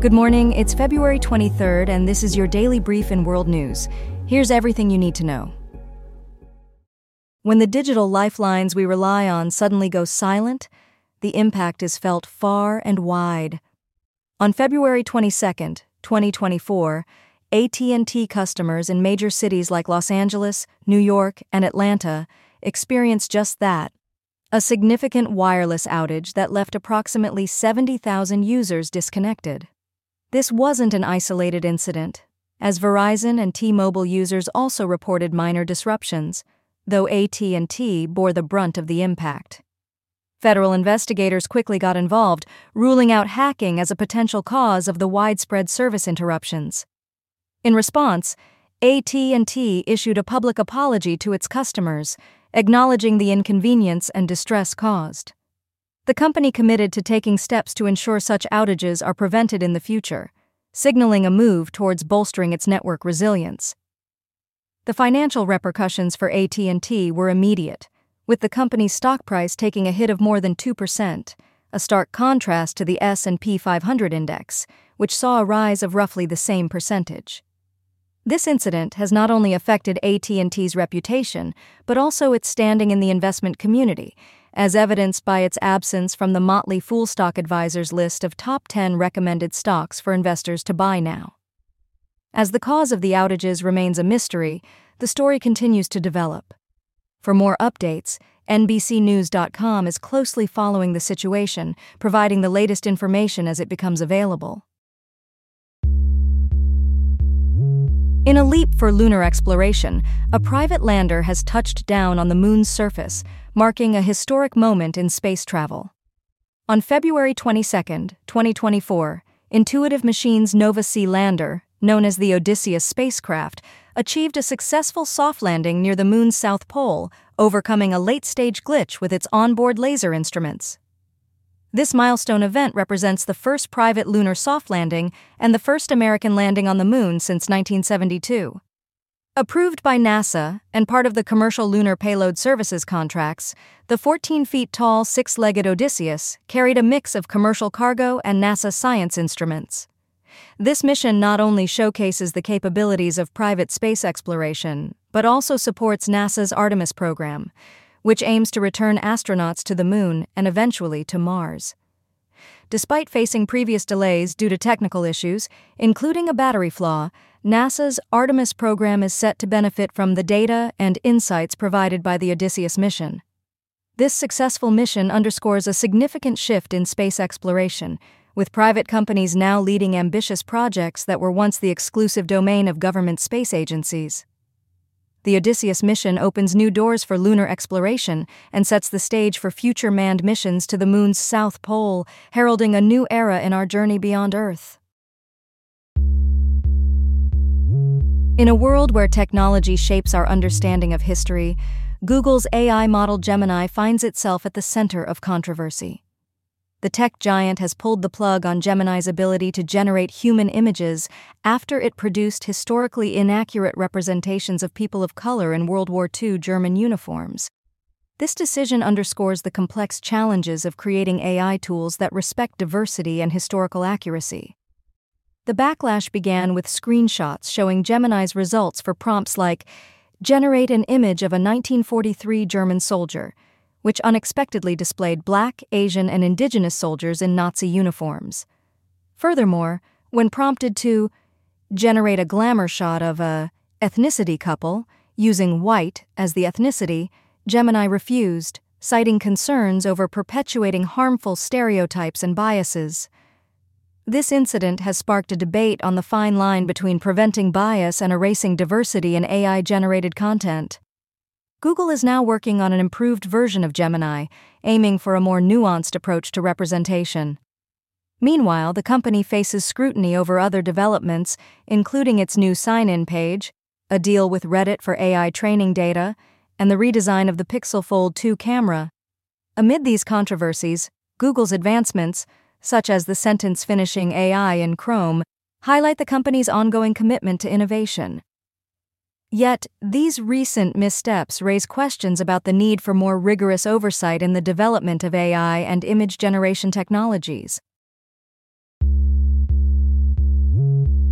Good morning, it's February 23rd, and this is your daily brief in world news. Here's everything you need to know. When the digital lifelines we rely on suddenly go silent, the impact is felt far and wide. On February 22nd, 2024, AT&T customers in major cities like Los Angeles, New York, and Atlanta experienced just that. A significant wireless outage that left approximately 70,000 users disconnected. This wasn't an isolated incident, as Verizon and T-Mobile users also reported minor disruptions, though AT&T bore the brunt of the impact. Federal investigators quickly got involved, ruling out hacking as a potential cause of the widespread service interruptions. In response, AT&T issued a public apology to its customers, acknowledging the inconvenience and distress caused. The company committed to taking steps to ensure such outages are prevented in the future, signaling a move towards bolstering its network resilience. The financial repercussions for AT&T were immediate, with the company's stock price taking a hit of more than 2%, a stark contrast to the S&P 500 index, which saw a rise of roughly the same percentage. This incident has not only affected AT&T's reputation, but also its standing in the investment community, as evidenced by its absence from the Motley Fool Stock Advisors list of top 10 recommended stocks for investors to buy now. As the cause of the outages remains a mystery, the story continues to develop. For more updates, NBCNews.com is closely following the situation, providing the latest information as it becomes available. In a leap for lunar exploration, a private lander has touched down on the moon's surface, marking a historic moment in space travel. On February 22, 2024, Intuitive Machines Nova C lander, known as the Odysseus spacecraft, achieved a successful soft landing near the moon's south pole, overcoming a late stage glitch with its onboard laser instruments. This milestone event represents the first private lunar soft landing and the first American landing on the moon since 1972. Approved by NASA and part of the Commercial Lunar Payload Services contracts, the 14 feet tall six legged Odysseus carried a mix of commercial cargo and NASA science instruments. This mission not only showcases the capabilities of private space exploration, but also supports NASA's Artemis program, which aims to return astronauts to the Moon and eventually to Mars. Despite facing previous delays due to technical issues, including a battery flaw, NASA's Artemis program is set to benefit from the data and insights provided by the Odysseus mission. This successful mission underscores a significant shift in space exploration, with private companies now leading ambitious projects that were once the exclusive domain of government space agencies. The Odysseus mission opens new doors for lunar exploration and sets the stage for future manned missions to the moon's south pole, heralding a new era in our journey beyond Earth. In a world where technology shapes our understanding of history, Google's AI model Gemini finds itself at the center of controversy. The tech giant has pulled the plug on Gemini's ability to generate human images after it produced historically inaccurate representations of people of color in World War II German uniforms. This decision underscores the complex challenges of creating AI tools that respect diversity and historical accuracy. The backlash began with screenshots showing Gemini's results for prompts like Generate an image of a 1943 German soldier which unexpectedly displayed black, Asian, and indigenous soldiers in Nazi uniforms. Furthermore, when prompted to generate a glamour shot of a ethnicity couple using white as the ethnicity, Gemini refused, citing concerns over perpetuating harmful stereotypes and biases. This incident has sparked a debate on the fine line between preventing bias and erasing diversity in AI generated content. Google is now working on an improved version of Gemini, aiming for a more nuanced approach to representation. Meanwhile, the company faces scrutiny over other developments, including its new sign in page, a deal with Reddit for AI training data, and the redesign of the Pixel Fold 2 camera. Amid these controversies, Google's advancements, such as the sentence finishing AI in Chrome, highlight the company's ongoing commitment to innovation. Yet, these recent missteps raise questions about the need for more rigorous oversight in the development of AI and image generation technologies.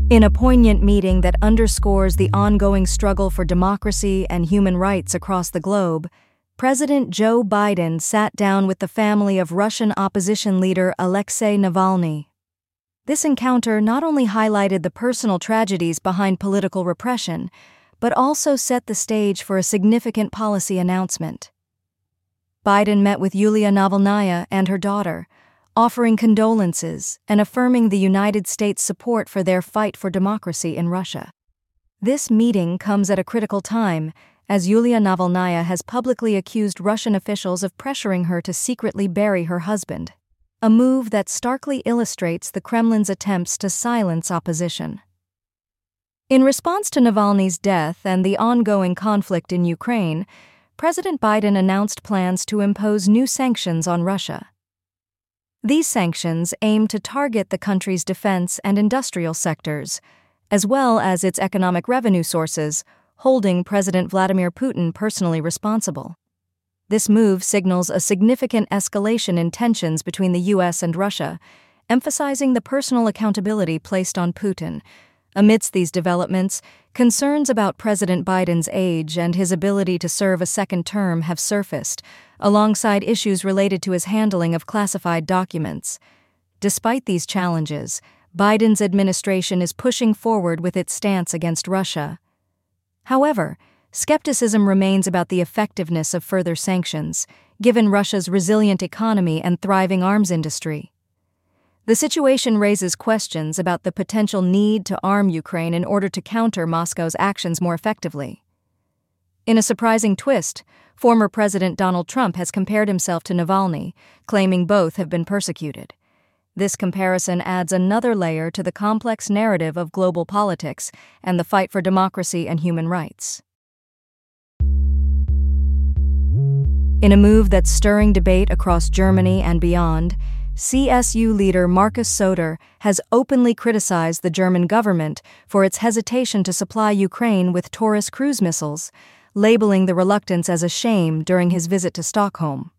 In a poignant meeting that underscores the ongoing struggle for democracy and human rights across the globe, President Joe Biden sat down with the family of Russian opposition leader Alexei Navalny. This encounter not only highlighted the personal tragedies behind political repression, but also set the stage for a significant policy announcement. Biden met with Yulia Navalnaya and her daughter, offering condolences and affirming the United States' support for their fight for democracy in Russia. This meeting comes at a critical time as Yulia Navalnaya has publicly accused Russian officials of pressuring her to secretly bury her husband, a move that starkly illustrates the Kremlin's attempts to silence opposition. In response to Navalny's death and the ongoing conflict in Ukraine, President Biden announced plans to impose new sanctions on Russia. These sanctions aim to target the country's defense and industrial sectors, as well as its economic revenue sources, holding President Vladimir Putin personally responsible. This move signals a significant escalation in tensions between the U.S. and Russia, emphasizing the personal accountability placed on Putin Amidst these developments, concerns about President Biden's age and his ability to serve a second term have surfaced, alongside issues related to his handling of classified documents. Despite these challenges, Biden's administration is pushing forward with its stance against Russia. However, skepticism remains about the effectiveness of further sanctions, given Russia's resilient economy and thriving arms industry. The situation raises questions about the potential need to arm Ukraine in order to counter Moscow's actions more effectively. In a surprising twist, former President Donald Trump has compared himself to Navalny, claiming both have been persecuted. This comparison adds another layer to the complex narrative of global politics and the fight for democracy and human rights. In a move that's stirring debate across Germany and beyond, CSU leader Markus Söder has openly criticized the German government for its hesitation to supply Ukraine with Taurus cruise missiles, labeling the reluctance as a shame during his visit to Stockholm.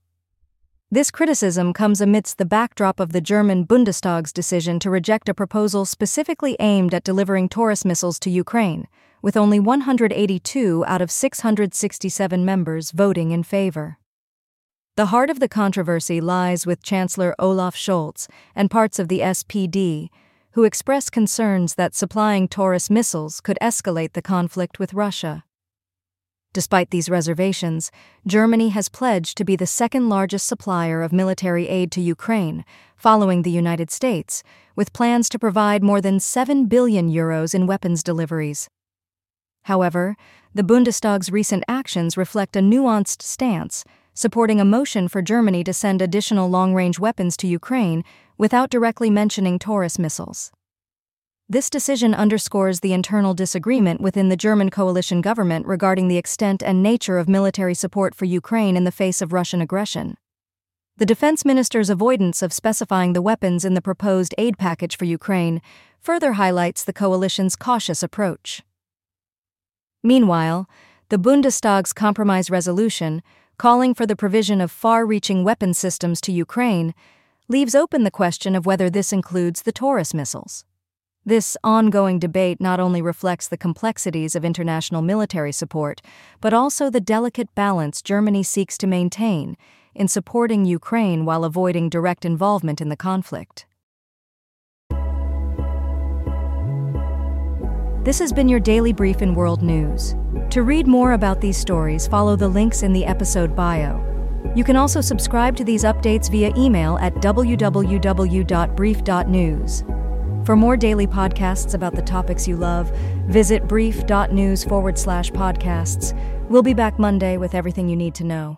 This criticism comes amidst the backdrop of the German Bundestag's decision to reject a proposal specifically aimed at delivering Taurus missiles to Ukraine, with only 182 out of 667 members voting in favor. The heart of the controversy lies with Chancellor Olaf Scholz and parts of the SPD, who express concerns that supplying Taurus missiles could escalate the conflict with Russia. Despite these reservations, Germany has pledged to be the second largest supplier of military aid to Ukraine, following the United States, with plans to provide more than 7 billion euros in weapons deliveries. However, the Bundestag's recent actions reflect a nuanced stance supporting a motion for Germany to send additional long range weapons to Ukraine without directly mentioning Taurus missiles. This decision underscores the internal disagreement within the German coalition government regarding the extent and nature of military support for Ukraine in the face of Russian aggression. The defense minister's avoidance of specifying the weapons in the proposed aid package for Ukraine further highlights the coalition's cautious approach. Meanwhile, the Bundestag's compromise resolution, calling for the provision of far reaching weapon systems to Ukraine, leaves open the question of whether this includes the Taurus missiles. This ongoing debate not only reflects the complexities of international military support, but also the delicate balance Germany seeks to maintain in supporting Ukraine while avoiding direct involvement in the conflict. This has been your daily brief in world news. To read more about these stories, follow the links in the episode bio. You can also subscribe to these updates via email at www.brief.news. For more daily podcasts about the topics you love, visit brief.news forward slash podcasts. We'll be back Monday with everything you need to know.